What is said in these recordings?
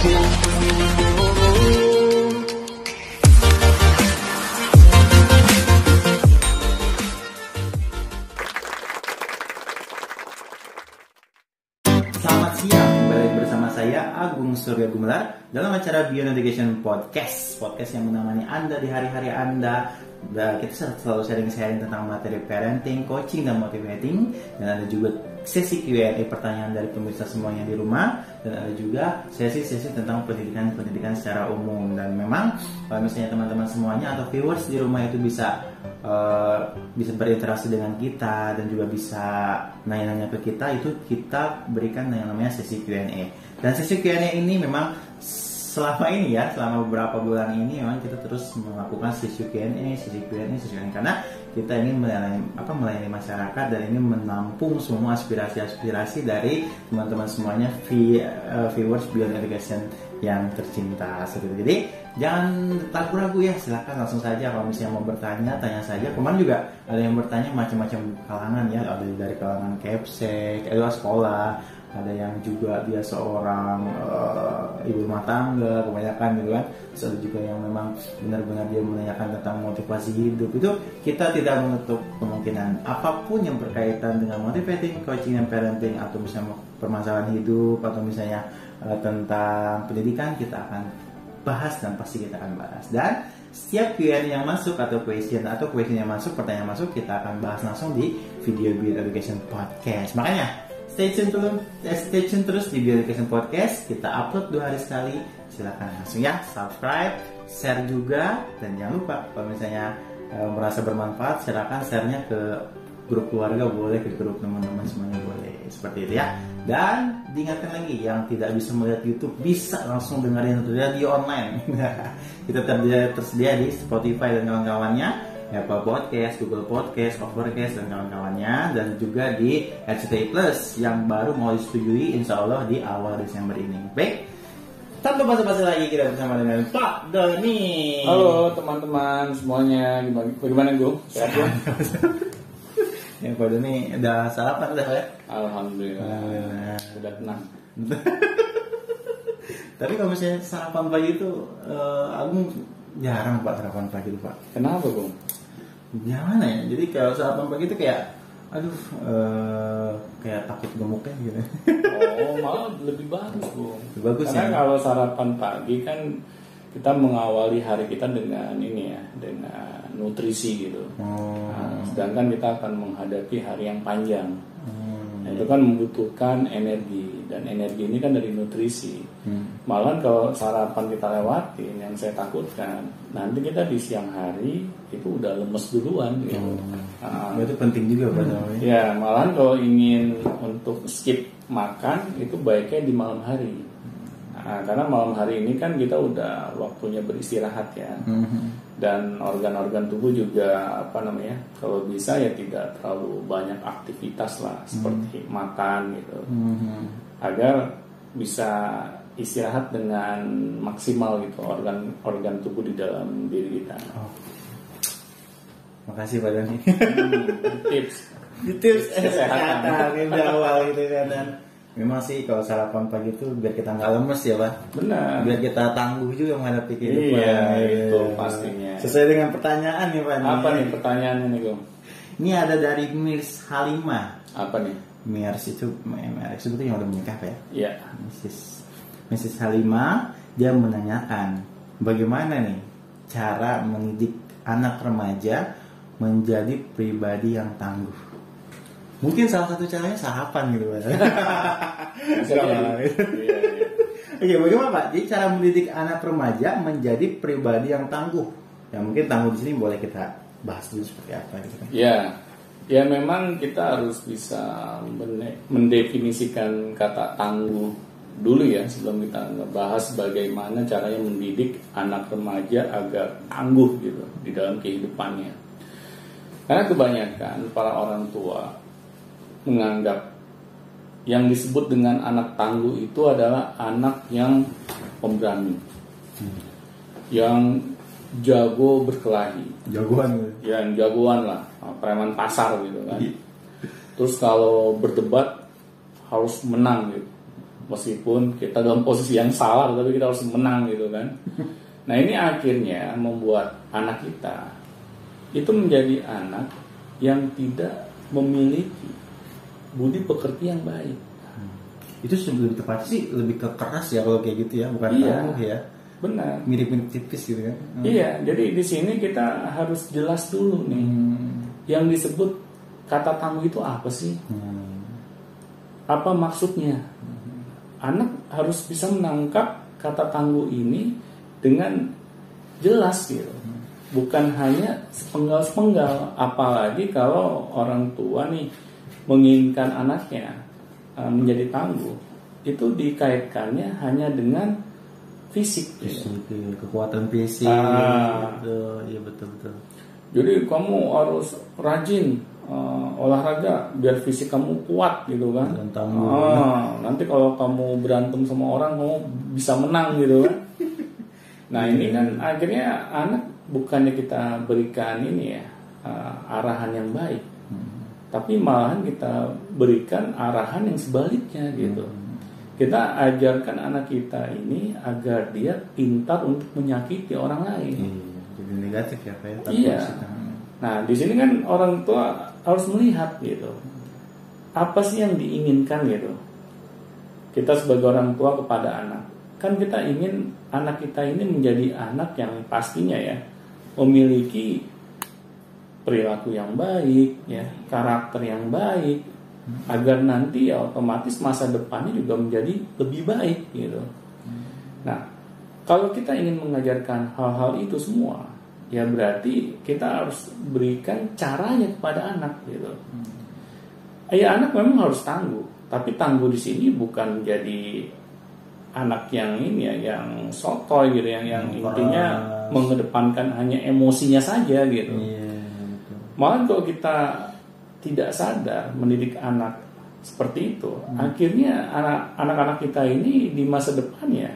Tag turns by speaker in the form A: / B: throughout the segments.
A: Selamat siang, lagi bersama saya Agung Surya Gumelar dalam acara Beyond Education Podcast. Podcast yang menemani Anda di hari-hari Anda. Dan kita selalu sharing-sharing tentang materi parenting, coaching, dan motivating. Dan ada juga sesi Q&A pertanyaan dari pemirsa semuanya di rumah Dan ada juga sesi-sesi tentang pendidikan-pendidikan secara umum. Dan memang kalau misalnya teman-teman semuanya atau viewers di rumah itu bisa eh, bisa berinteraksi dengan kita dan juga bisa nanya-nanya ke kita itu kita berikan yang namanya sesi Q&A dan sesi Q&A ini memang selama ini ya selama beberapa bulan ini memang kita terus melakukan sesi Q&A sesi Q&A sesi Q&A karena kita ingin melayani apa melayani masyarakat dan ini menampung semua aspirasi-aspirasi dari teman-teman semuanya vi- eh, viewers Beyond Education yang tercinta seperti. Jadi jangan ragu-ragu ya silakan langsung saja kalau misalnya mau bertanya tanya saja. Kemarin juga ada yang bertanya macam-macam kalangan ya ada dari kalangan kepsek, ada sekolah, ada yang juga dia seorang eh, ibu rumah tangga kebanyakan gitu kan. Ada juga yang memang benar-benar dia menanyakan tentang motivasi hidup. Itu kita tidak menutup kemungkinan apa pun yang berkaitan dengan motivating, coaching, dan parenting atau misalnya permasalahan hidup atau misalnya eh, tentang pendidikan kita akan bahas dan pasti kita akan bahas. Dan setiap Q&A yang masuk atau question atau question yang masuk pertanyaan masuk kita akan bahas langsung di video Beyond Education Podcast. Makanya stay tune terus eh, stay tune terus di Education Podcast. Kita upload dua hari sekali. Silakan langsung ya subscribe share juga dan jangan lupa kalau misalnya eh, merasa bermanfaat silakan share-nya ke grup keluarga boleh ke grup teman-teman semuanya boleh. Seperti itu ya. Dan diingatkan lagi yang tidak bisa melihat YouTube bisa langsung dengerin radio online. Kita tersedia, tersedia di Spotify dan kawan-kawannya Apple Podcast, Google Podcast, Overcast dan kawan-kawannya dan juga di RCTI Plus yang baru mau disetujui insya Allah di awal Desember ini baik tanpa basa-basi lagi kita bersama dengan Pak Doni
B: Halo teman-teman semuanya, gimana, bagaimana gue? Sehat ya?
A: ya Pak Doni udah sarapan udah ya
B: Alhamdulillah,
A: Alhamdulillah.
B: udah tenang.
A: Tapi kalau misalnya sarapan pagi itu, eh, Agung jarang pak sarapan pagi itu pak.
B: Kenapa gue?
A: Gimana ya? Jadi kalau sarapan pagi itu kayak, aduh, eh, kayak takut gemuknya gitu.
B: Oh malah lebih bagus gue.
A: Bagus
B: Karena
A: ya?
B: kalau sarapan pagi kan kita mengawali hari kita dengan ini ya, dengan nutrisi gitu.
A: Oh,
B: Nah, sedangkan kita akan menghadapi hari yang panjang.
A: hmm,
B: Nah, itu kan membutuhkan energi dan energi ini kan dari nutrisi.
A: hmm.
B: Malahan kalau sarapan kita lewatin yang saya takutkan nanti kita di siang hari itu udah lemes duluan gitu. Ah,
A: itu penting juga pak namanya.
B: ya malahan kalau ingin untuk skip makan itu baiknya di malam hari. Nah, karena malam hari ini kan kita udah waktunya beristirahat ya.
A: Hmm.
B: Dan organ-organ tubuh juga apa namanya? Kalau bisa ya tidak terlalu banyak aktivitas lah seperti makan gitu.
A: Hmm.
B: agar bisa istirahat dengan maksimal gitu organ organ tubuh di dalam diri kita.
A: Oh. Makasih pak Doni.
B: Hmm, tips.
A: Tips
B: Kesehatan.
A: ini awal gitu kan. Dan memang sih kalau sarapan pagi itu biar kita nggak lemes ya pak.
B: Benar.
A: biar kita tangguh juga menghadapi kehidupan.
B: Iya, itu pastinya.
A: Sesuai dengan pertanyaan nih Pak.
B: Apa nih pertanyaannya nih Gong?
A: Ini ada dari Mirs Halimah.
B: Apa nih?
A: Mirs itu Mirs itu yang udah menikah Pak ya.
B: Ya.
A: Mrs. Mrs. Halimah dia menanyakan bagaimana nih cara mendidik anak remaja menjadi pribadi yang tangguh. Mungkin salah satu caranya sarapan gitu Pak.
B: Iya, iya.
A: Oke, bagaimana Pak? Jadi cara mendidik anak remaja menjadi pribadi yang tangguh. Ya mungkin tangguh di sini boleh kita bahas dulu seperti apa gitu kan.
B: Ya, ya memang kita harus bisa mendefinisikan kata tangguh dulu ya sebelum kita ngebahas bagaimana caranya mendidik anak remaja agar tangguh gitu di dalam kehidupannya. Karena kebanyakan para orang tua menganggap yang disebut dengan anak tangguh itu adalah anak yang pemberani, yang jago berkelahi,
A: Jagoan gitu.
B: yang jagoan lah preman pasar gitu kan terus kalau berdebat harus menang gitu meskipun kita dalam posisi yang salah tapi kita harus menang gitu kan nah ini akhirnya membuat anak kita itu menjadi anak yang tidak memiliki budi pekerti yang baik
A: itu lebih tepat sih lebih ke keras ya kalau kayak gitu ya bukan
B: Iya.
A: tangguh ya
B: benar
A: mirip-mirip tipis gitu kan Hmm.
B: iya jadi di sini kita harus jelas dulu nih
A: Hmm.
B: yang disebut kata tangguh itu apa sih
A: Hmm.
B: apa maksudnya anak harus bisa menangkap kata tangguh ini dengan jelas gitu bukan hanya sepenggal-sepenggal apalagi kalau orang tua nih menginginkan anaknya uh, menjadi tangguh itu dikaitkannya hanya dengan fisik gitu.
A: Fisik, iya, kekuatan fisik
B: Ah.
A: betul iya betul betul
B: jadi kamu harus rajin uh, olahraga biar fisik kamu kuat gitu kan.
A: Dan tangguh.
B: Ah, nanti kalau kamu berantem sama orang kamu bisa menang gitu kan. Nah ini kan akhirnya anak bukannya kita berikan ini ya uh, arahan yang baik. Tapi malahan kita berikan arahan yang sebaliknya gitu. Kita ajarkan anak kita ini agar dia pintar untuk menyakiti orang lain.
A: Iya jadi negatif ya pak ya
B: Iya.
A: positif.
B: Nah, di sini kan orang tua harus melihat gitu. Apa sih yang diinginkan gitu? Kita sebagai orang tua kepada anak. Kan kita ingin anak kita ini menjadi anak yang pastinya ya memiliki perilaku yang baik, ya, karakter yang baik agar nanti ya otomatis masa depannya juga menjadi lebih baik gitu. Nah, kalau kita ingin mengajarkan hal-hal itu semua, ya berarti kita harus berikan caranya kepada anak gitu. Ya anak memang harus tangguh, tapi tangguh di sini bukan menjadi anak yang ini ya, yang sotoy gitu, yang yang
A: Yang
B: intinya
A: keras.
B: mengedepankan hanya emosinya saja gitu.
A: iya betul
B: Malah kalau kita tidak sadar mendidik anak seperti itu, akhirnya anak- anak-anak kita ini di masa depannya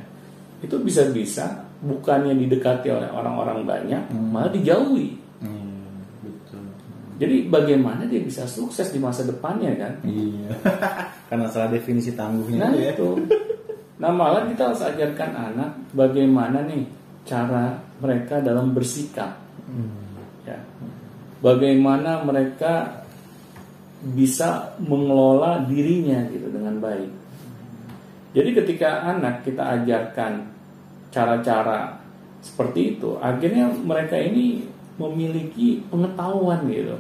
B: itu bisa-bisa bukannya didekati oleh orang-orang banyak, malah dijauhi.
A: iya betul
B: Jadi bagaimana dia bisa sukses di masa depannya kan?
A: iya karena salah definisi tangguhnya
B: Nah
A: itu ya
B: itu. Nah malah kita harus ajarkan anak bagaimana nih cara mereka dalam bersikap. Ya. Bagaimana mereka bisa mengelola dirinya gitu dengan baik. Jadi ketika anak kita ajarkan cara-cara seperti itu, akhirnya mereka ini memiliki pengetahuan gitu.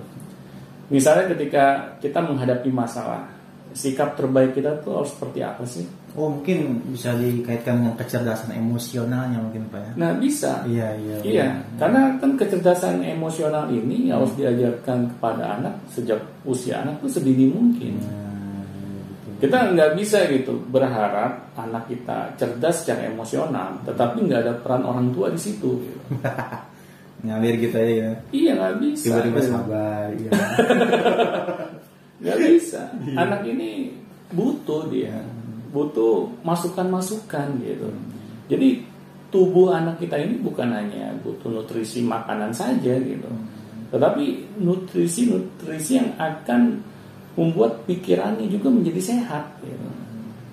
B: Misalnya ketika kita menghadapi masalah, sikap terbaik kita tuh harus seperti apa sih?
A: oh mungkin bisa dikaitkan dengan kecerdasan emosionalnya mungkin pak ya
B: Nah bisa,
A: iya iya
B: Iya, karena kan kecerdasan emosional ini harus diajarkan kepada anak sejak usia anak tuh sedini mungkin.
A: Betul.
B: Kita nggak bisa gitu berharap anak kita cerdas secara emosional, tetapi nggak ada peran orang tua di situ. Gitu.
A: ngalir gitu ya
B: Iya nggak bisa.
A: tiba-tiba
B: gitu.
A: sabar iya
B: Nggak bisa. Anak ini butuh dia, butuh masukan-masukan gitu. Jadi tubuh anak kita ini bukan hanya butuh nutrisi makanan saja gitu, tetapi nutrisi-nutrisi yang akan membuat pikirannya juga menjadi sehat. Gitu.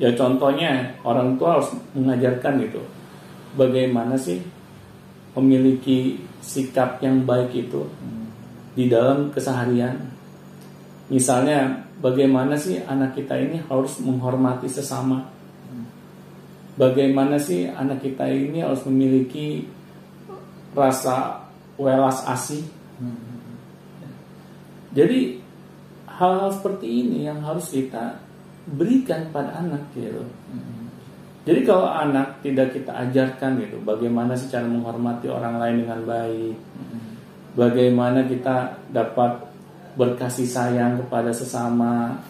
B: Ya contohnya orang tua harus mengajarkan gitu, bagaimana sih memiliki sikap yang baik itu di dalam keseharian. Misalnya bagaimana sih anak kita ini harus menghormati sesama. Bagaimana sih anak kita ini harus memiliki rasa welas asih. Jadi hal-hal seperti ini yang harus kita berikan pada anak gitu. Jadi kalau anak tidak kita ajarkan gitu, bagaimana sih cara menghormati orang lain dengan baik, bagaimana kita dapat berkasih sayang kepada sesama,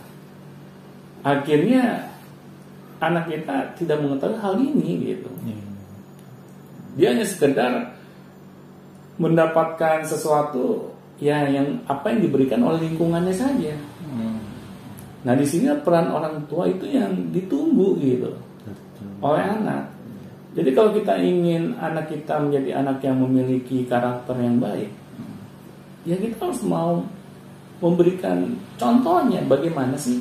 B: akhirnya anak kita tidak mengetahui hal ini gitu.
A: Iya.
B: Dia hanya sekedar mendapatkan sesuatu ya yang apa yang diberikan oleh lingkungannya saja.
A: Hmm,
B: Nah di sini peran orang tua itu yang ditunggu gitu
A: betul.
B: oleh anak. Jadi kalau kita ingin anak kita menjadi anak yang memiliki karakter yang baik, ya kita harus mau memberikan contohnya bagaimana sih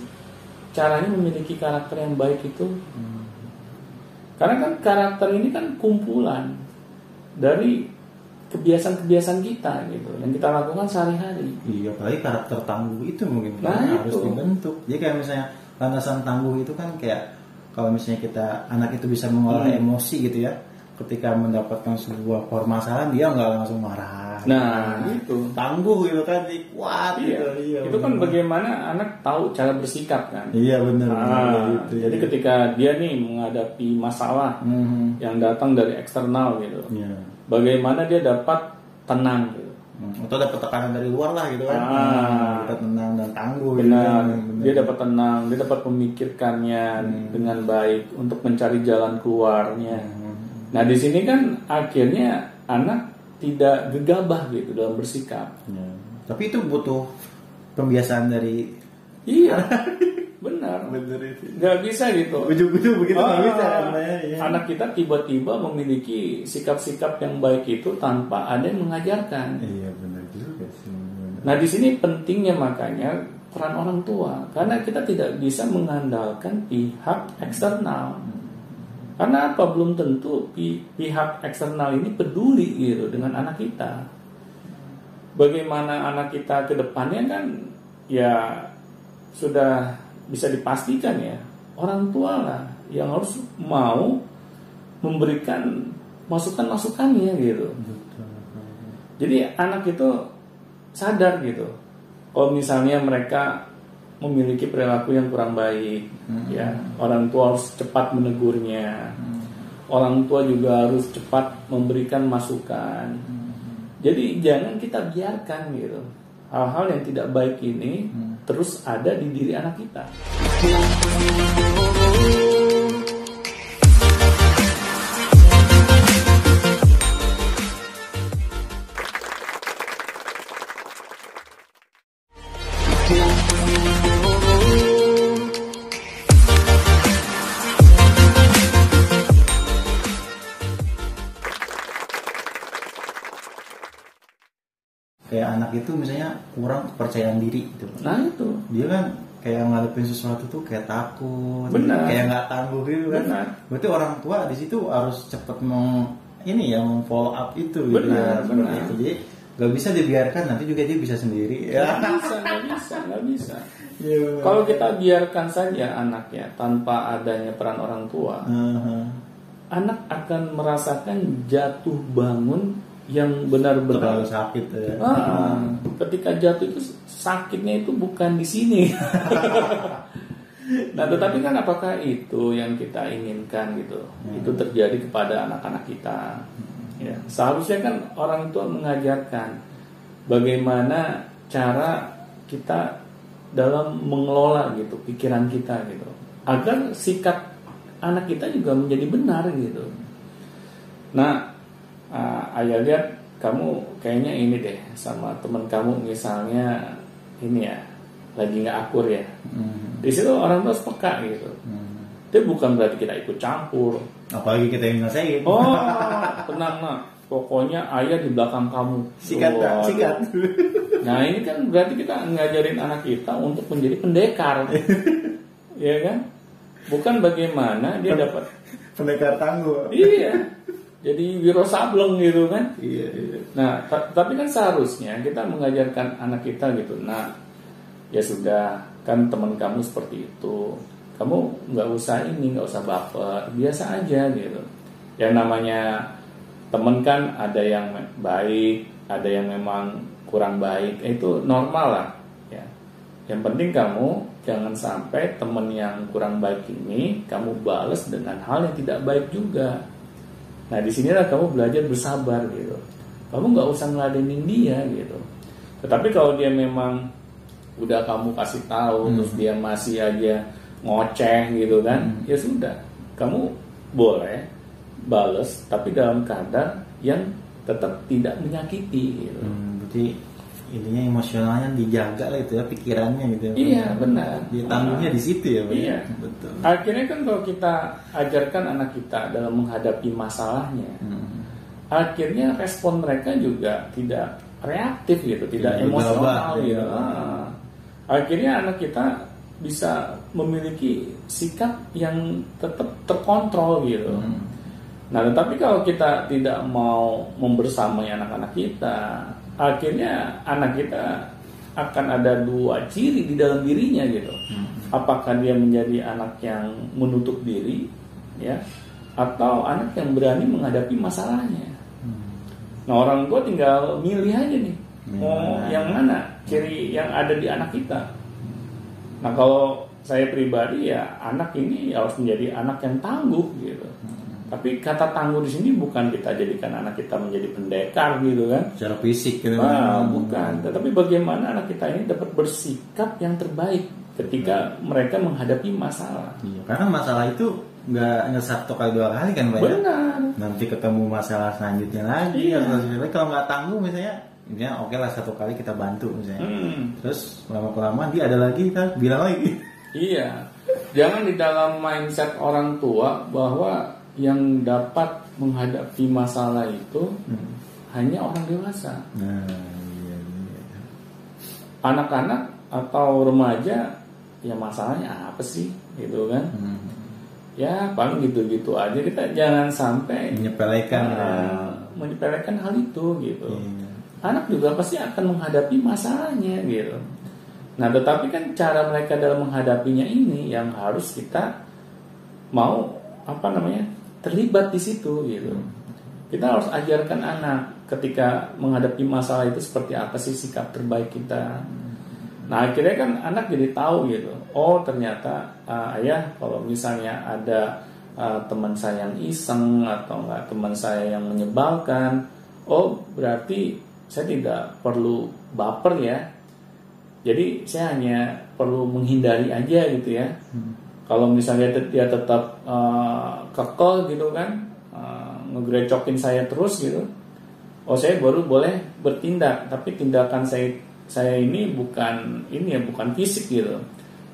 B: caranya memiliki karakter yang baik itu.
A: Hmm.
B: Karena kan karakter ini kan kumpulan dari kebiasaan-kebiasaan kita gitu yang kita lakukan sehari-hari.
A: Iya, apalagi karakter tangguh itu mungkin
B: Nah,
A: kan harus
B: itu.
A: dibentuk. Jadi kayak misalnya landasan tangguh itu kan kayak kalau misalnya kita anak itu bisa mengolah
B: Hmm.
A: emosi gitu ya, ketika mendapatkan sebuah permasalahan dia nggak langsung marah.
B: Nah, gitu.
A: tangguh gitu kan, kuat
B: Iya,
A: gitu. Iya,
B: itu kan
A: bener.
B: bagaimana anak tahu cara bersikap kan.
A: Iya benar.
B: Ah,
A: gitu,
B: jadi
A: iya.
B: ketika dia nih menghadapi masalah
A: Mhm.
B: yang datang dari eksternal gitu,
A: Iya.
B: Bagaimana dia dapat tenang gitu.
A: Hmm, Atau dapat tekanan dari luar lah gitu kan.
B: Ah.
A: Hmm, kita tenang dan tangguh. gitu
B: Benar,
A: kan. Benar.
B: dia dapat tenang, dia dapat memikirkannya
A: Hmm.
B: dengan baik untuk mencari jalan keluarnya.
A: Hmm.
B: Nah di sini kan akhirnya anak tidak gegabah gitu dalam bersikap.
A: Ya. Tapi itu butuh pembiasaan dari
B: Iya, benar.
A: bener itu.
B: Nggak bisa gitu.
A: Ujung-ujung begitu nggak
B: Ah,
A: bisa sebenarnya, ya.
B: Anak kita tiba-tiba memiliki sikap-sikap yang baik itu tanpa ada yang mengajarkan.
A: Iya benar juga sih. benar.
B: Nah di sini pentingnya makanya peran orang tua karena kita tidak bisa mengandalkan pihak eksternal. Karena apa belum tentu pi- pihak eksternal ini peduli gitu dengan anak kita. Bagaimana anak kita ke depannya kan ya sudah bisa dipastikan ya orang tua lah yang harus mau memberikan masukan-masukannya gitu. Jadi anak itu sadar gitu. Kalau misalnya mereka memiliki perilaku yang kurang baik, ya orang tua harus cepat menegurnya. Orang tua juga harus cepat memberikan masukan. Jadi jangan kita biarkan gitu. Hal-hal yang tidak baik ini terus ada di diri anak kita.
A: Itu misalnya kurang kepercayaan diri gitu.
B: Nah itu
A: Dia kan kayak ngadepin sesuatu tuh kayak takut,
B: Benar.
A: kayak nggak tangguh gitu kan.
B: Benar.
A: Berarti orang tua di situ harus cepet meng ini ya follow up itu gitu
B: Benar,
A: ya,
B: benar.
A: itu. Jadi nggak bisa dibiarkan nanti juga dia bisa sendiri. Ya.
B: nggak bisa, nggak bisa, nggak bisa.
A: Benar.
B: Kalau kita biarkan saja anaknya tanpa adanya peran orang tua,
A: Aha.
B: anak akan merasakan jatuh bangun yang benar-benar
A: sakit ya.
B: Ah, ketika jatuh itu sakitnya itu bukan di sini. nah, tetapi kan apakah itu yang kita inginkan gitu? Itu terjadi kepada anak-anak kita. Ya, seharusnya kan orang tua mengajarkan bagaimana cara kita dalam mengelola gitu pikiran kita gitu, agar sikap anak kita juga menjadi benar gitu. Nah, ah, ayah lihat kamu kayaknya ini deh sama teman kamu misalnya ini ya lagi nggak akur ya.
A: Hmm.
B: Di situ orang tua peka gitu.
A: Hmm.
B: Itu bukan berarti kita ikut campur.
A: Apalagi kita yang ngerasain.
B: Oh, tenang nak. Pokoknya ayah di belakang kamu.
A: sikat
B: Waduh.
A: sikat.
B: Nah ini kan berarti kita ngajarin anak kita untuk menjadi pendekar, ya kan? Bukan bagaimana dia dapat,
A: Pendekar tangguh.
B: iya, jadi wiro sableng gitu kan?
A: Iya, iya.
B: Nah, ta- tapi kan seharusnya kita mengajarkan anak kita gitu. Nah, ya sudah, kan teman kamu seperti itu. Kamu nggak usah ini, nggak usah baper, biasa aja gitu. Yang namanya teman kan ada yang baik, ada yang memang kurang baik. Eh, Itu normal lah, ya. Yang penting kamu jangan sampai teman yang kurang baik ini kamu balas dengan hal yang tidak baik juga. Nah di sinilah kamu belajar bersabar gitu. Kamu nggak usah ngeladenin dia gitu. Tetapi kalau dia memang udah kamu kasih tahu terus dia masih aja ngoceh gitu kan, ya sudah. Kamu boleh bales tapi dalam keadaan yang tetap tidak menyakiti gitu.
A: Hmm, berarti intinya emosionalnya dijaga lah itu ya pikirannya gitu ya.
B: Iya, benar.
A: Ditangguhnya di situ ya, Pak?
B: Iya.
A: Betul.
B: Akhirnya kan kalau kita ajarkan anak kita dalam menghadapi masalahnya,
A: Hmm.
B: akhirnya respon mereka juga tidak reaktif gitu, tidak
A: Tidak
B: emosional
A: gegabah,
B: gitu.
A: iya.
B: Ah. Akhirnya anak kita bisa memiliki sikap yang tetap terkontrol gitu.
A: Hmm.
B: Nah, tetapi kalau kita tidak mau membersamai anak-anak kita, akhirnya anak kita akan ada dua ciri di dalam dirinya gitu.
A: Hmm.
B: Apakah dia menjadi anak yang menutup diri, ya, atau anak yang berani menghadapi masalahnya.
A: Hmm.
B: Nah, orang tua tinggal milih aja nih, mau
A: mana.
B: yang mana ciri yang ada di anak kita. Nah, kalau saya pribadi ya anak ini harus menjadi anak yang tangguh gitu. Tapi kata tangguh di sini bukan kita jadikan anak kita menjadi pendekar gitu kan.
A: Secara fisik gitu.
B: Ah, bukan. Tetapi bagaimana anak kita ini dapat bersikap yang terbaik ketika mereka menghadapi masalah.
A: Iya, karena masalah itu nggak nggak satu kali dua kali kan Pak ya?
B: Benar.
A: Nanti ketemu masalah selanjutnya lagi.
B: Iya.
A: atau selanjutnya. kalau nggak tangguh misalnya, misalnya oke lah satu kali kita bantu misalnya.
B: Hmm,
A: Terus lama kelamaan dia ada lagi kita bilang lagi.
B: iya. Jangan di dalam mindset orang tua bahwa yang dapat menghadapi masalah itu
A: Hmm.
B: hanya orang dewasa.
A: Nah, iya, iya.
B: Anak-anak atau remaja ya masalahnya apa sih gitu kan?
A: Hmm.
B: Ya paling gitu-gitu aja kita jangan sampai
A: Menyepelekan.
B: uh, menyepelekan hal itu gitu.
A: Iya.
B: anak juga pasti akan menghadapi masalahnya gitu. Nah, tetapi kan cara mereka dalam menghadapinya ini yang harus kita mau apa namanya terlibat di situ gitu. Kita harus ajarkan anak ketika menghadapi masalah itu seperti apa sih sikap terbaik kita. Nah, akhirnya kan anak jadi tahu gitu. Oh, ternyata uh, ayah kalau misalnya ada uh, teman saya yang iseng atau enggak teman saya yang menyebalkan, oh berarti saya tidak perlu baper ya. Jadi saya hanya perlu menghindari aja gitu ya. Kalau misalnya dia tetap uh, kekeh gitu kan, uh, ngegrecokin saya terus gitu, oh saya baru boleh bertindak. Tapi tindakan saya saya ini bukan ini ya bukan fisik gitu,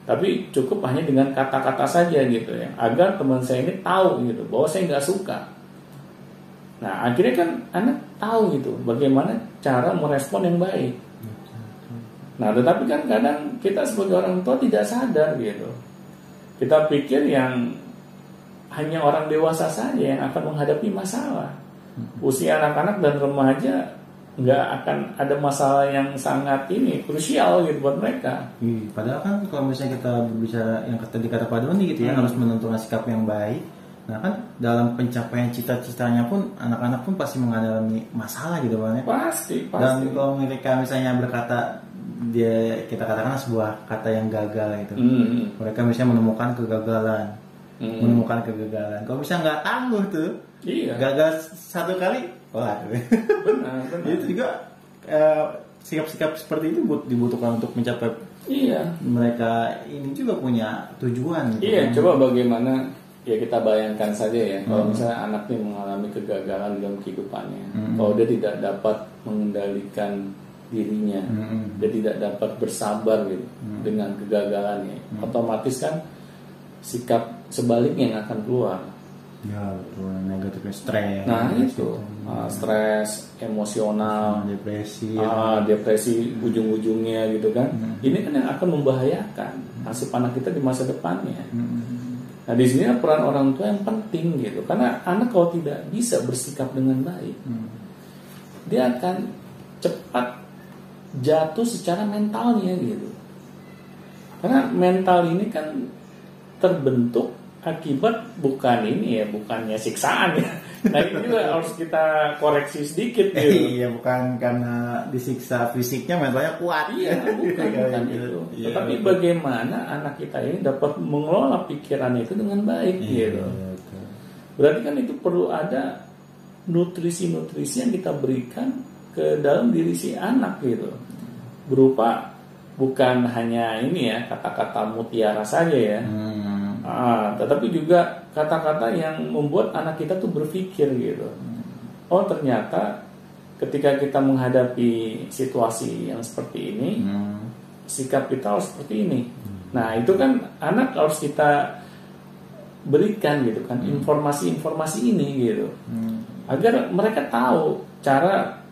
B: tapi cukup hanya dengan kata-kata saja gitu ya, agar teman saya ini tahu gitu bahwa saya nggak suka. Nah akhirnya kan anak tahu gitu bagaimana cara merespon yang baik. Nah, tetapi kan kadang kita sebagai orang tua tidak sadar gitu. Kita pikir yang hanya orang dewasa saja yang akan menghadapi masalah. Usia anak-anak dan remaja nggak akan ada masalah yang sangat ini krusial gitu buat mereka.
A: Ih, padahal kan kalau misalnya kita berbicara yang tadi kata Pak Doni gitu ya
B: Hmm.
A: harus menentukan sikap yang baik. Nah kan dalam pencapaian cita-citanya pun anak-anak pun pasti mengalami masalah gitu Pak ya.
B: Pasti,
A: Dan
B: pasti.
A: kalau mereka misalnya berkata dia kita katakan sebuah kata yang gagal itu,
B: Hmm,
A: mereka misalnya menemukan kegagalan,
B: hmm.
A: menemukan kegagalan. Kalau misalnya nggak tangguh tuh,
B: Iya,
A: gagal satu kali, wah
B: benar, benar.
A: itu juga eh, sikap-sikap seperti itu but- dibutuhkan untuk mencapai
B: Iya.
A: mereka ini juga punya tujuan gitu
B: Iya,
A: kan.
B: coba bagaimana ya kita bayangkan saja ya kalau
A: Hmm.
B: misalnya anaknya mengalami kegagalan dalam kehidupannya,
A: Hmm.
B: kalau dia tidak dapat mengendalikan dirinya,
A: Hmm.
B: dia tidak dapat bersabar gitu
A: Hmm.
B: dengan kegagalannya, otomatis kan sikap sebaliknya yang akan keluar.
A: ya betul negatif stres
B: Nah itu ah, stres, emosional,
A: depresi
B: ah, depresi ujung-ujungnya gitu kan.
A: Hmm.
B: Ini kan yang akan membahayakan nasib anak kita di masa depannya.
A: Hmm.
B: Nah di sini peran orang tua yang penting gitu, karena anak kalau tidak bisa bersikap dengan baik,
A: Hmm.
B: dia akan cepat jatuh secara mentalnya gitu. Karena mental ini kan terbentuk akibat bukan ini ya, bukannya siksaan ya. Nah ini juga harus kita koreksi sedikit gitu.
A: iya bukan karena disiksa fisiknya mentalnya kuat
B: Iya, bukan, bukan itu.
A: Iya,
B: Tetapi
A: betul.
B: bagaimana anak kita ini dapat mengelola pikiran itu dengan baik
A: Iya,
B: gitu.
A: betul.
B: Berarti kan itu perlu ada nutrisi-nutrisi yang kita berikan ke dalam diri si anak gitu. Berupa bukan hanya ini ya kata-kata mutiara saja ya.
A: Hmm.
B: Ah, tetapi juga kata-kata yang membuat anak kita tuh berpikir gitu. Oh ternyata ketika kita menghadapi situasi yang seperti ini,
A: Hmm.
B: sikap kita harus seperti ini. Nah itu kan anak harus kita berikan gitu kan informasi-informasi ini gitu
A: Hmm.
B: agar mereka tahu cara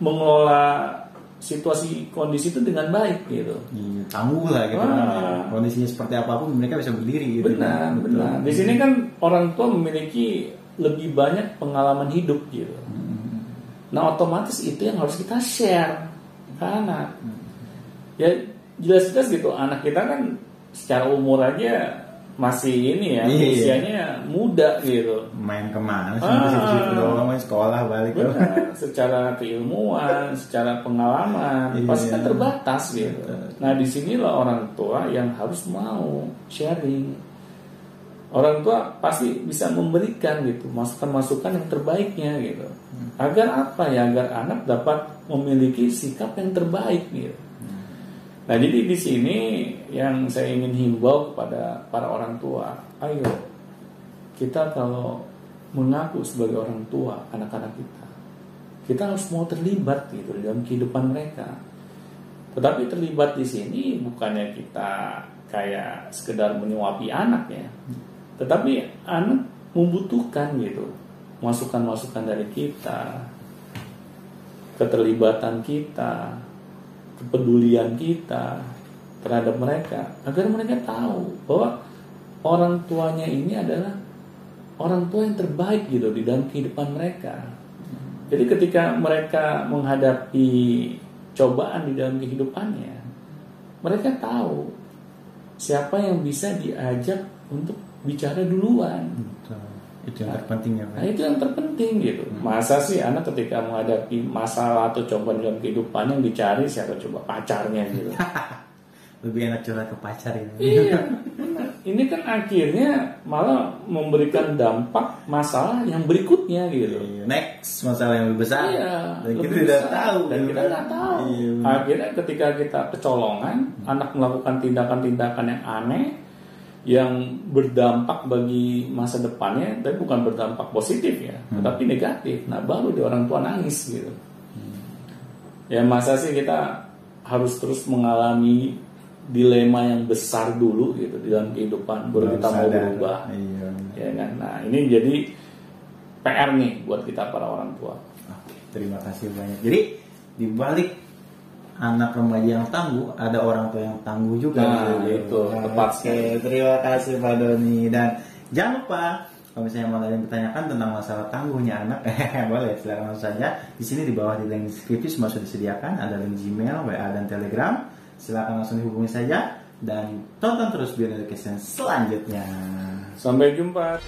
B: mengelola situasi kondisi itu dengan baik gitu.
A: Iya, tangguh lah gitu kan. Kondisinya seperti apa pun mereka bisa berdiri gitu.
B: Benar,
A: kan.
B: benar. Di sini kan orang tua memiliki lebih banyak pengalaman hidup gitu. Nah otomatis itu yang harus kita share ke anak. Ya jelas-jelas gitu anak kita kan secara umur aja masih ini ya
A: Iya.
B: usianya muda gitu.
A: Main ke mana sih?
B: Ah.
A: Situ doang, main sekolah balik.
B: Benar, secara keilmuan, secara pengalaman
A: Iya.
B: pasti kan terbatas gitu.
A: Betul.
B: Nah di sinilah orang tua yang harus mau sharing. Orang tua pasti bisa memberikan gitu masukan-masukan yang terbaiknya gitu. Agar apa ya? Agar anak dapat memiliki sikap yang terbaik gitu. Nah jadi di sini yang saya ingin himbau kepada para orang tua, ayo kita kalau mengaku sebagai orang tua anak-anak kita, kita harus mau terlibat gitu dalam kehidupan mereka. Tetapi terlibat di sini bukannya kita kayak sekedar menyuapi anak ya, tetapi anak membutuhkan gitu masukan-masukan dari kita, keterlibatan kita, kepedulian kita terhadap mereka agar mereka tahu bahwa orang tuanya ini adalah orang tua yang terbaik gitu di dalam kehidupan mereka. Jadi ketika mereka menghadapi cobaan di dalam kehidupannya, mereka tahu siapa yang bisa diajak untuk bicara duluan.
A: Betul. Itu yang terpenting ya.
B: Nah itu yang terpenting gitu. Masa sih anak ketika menghadapi masalah atau cobaan dalam kehidupan yang dicari siapa coba pacarnya gitu.
A: Lebih enak curhat ke pacar ya.
B: iya. Ini kan akhirnya malah memberikan dampak masalah yang berikutnya gitu.
A: Iya, Next masalah yang lebih besar.
B: Iya,
A: Dan kita
B: lebih
A: tidak
B: besar.
A: tahu.
B: Dan
A: gitu
B: kita
A: kan.
B: nggak tahu.
A: Iya.
B: Akhirnya ketika kita kecolongan, anak melakukan tindakan-tindakan yang aneh, yang berdampak bagi masa depannya, tapi bukan berdampak positif ya,
A: Hmm.
B: tetapi negatif. Nah, baru di orang tua nangis gitu.
A: Hmm.
B: Ya masa sih kita harus terus mengalami dilema yang besar dulu gitu di dalam kehidupan baru kita mau berubah
A: Iya.
B: ya kan nah ini jadi PR nih buat kita para orang tua
A: Oke, terima kasih banyak. Jadi di balik anak remaja yang tangguh ada orang tua yang tangguh juga.
B: Nah,
A: gitu.
B: itu, tepat
A: Oke, terima kasih Pak Doni dan jangan lupa kalau misalnya mau ada yang bertanyakan tentang masalah tangguhnya anak, boleh silakan langsung saja. Di sini di bawah di link deskripsi semua sudah disediakan, ada link Gmail, WA dan Telegram. Silakan langsung dihubungi saja dan tonton terus Beyond Education selanjutnya.
B: sampai jumpa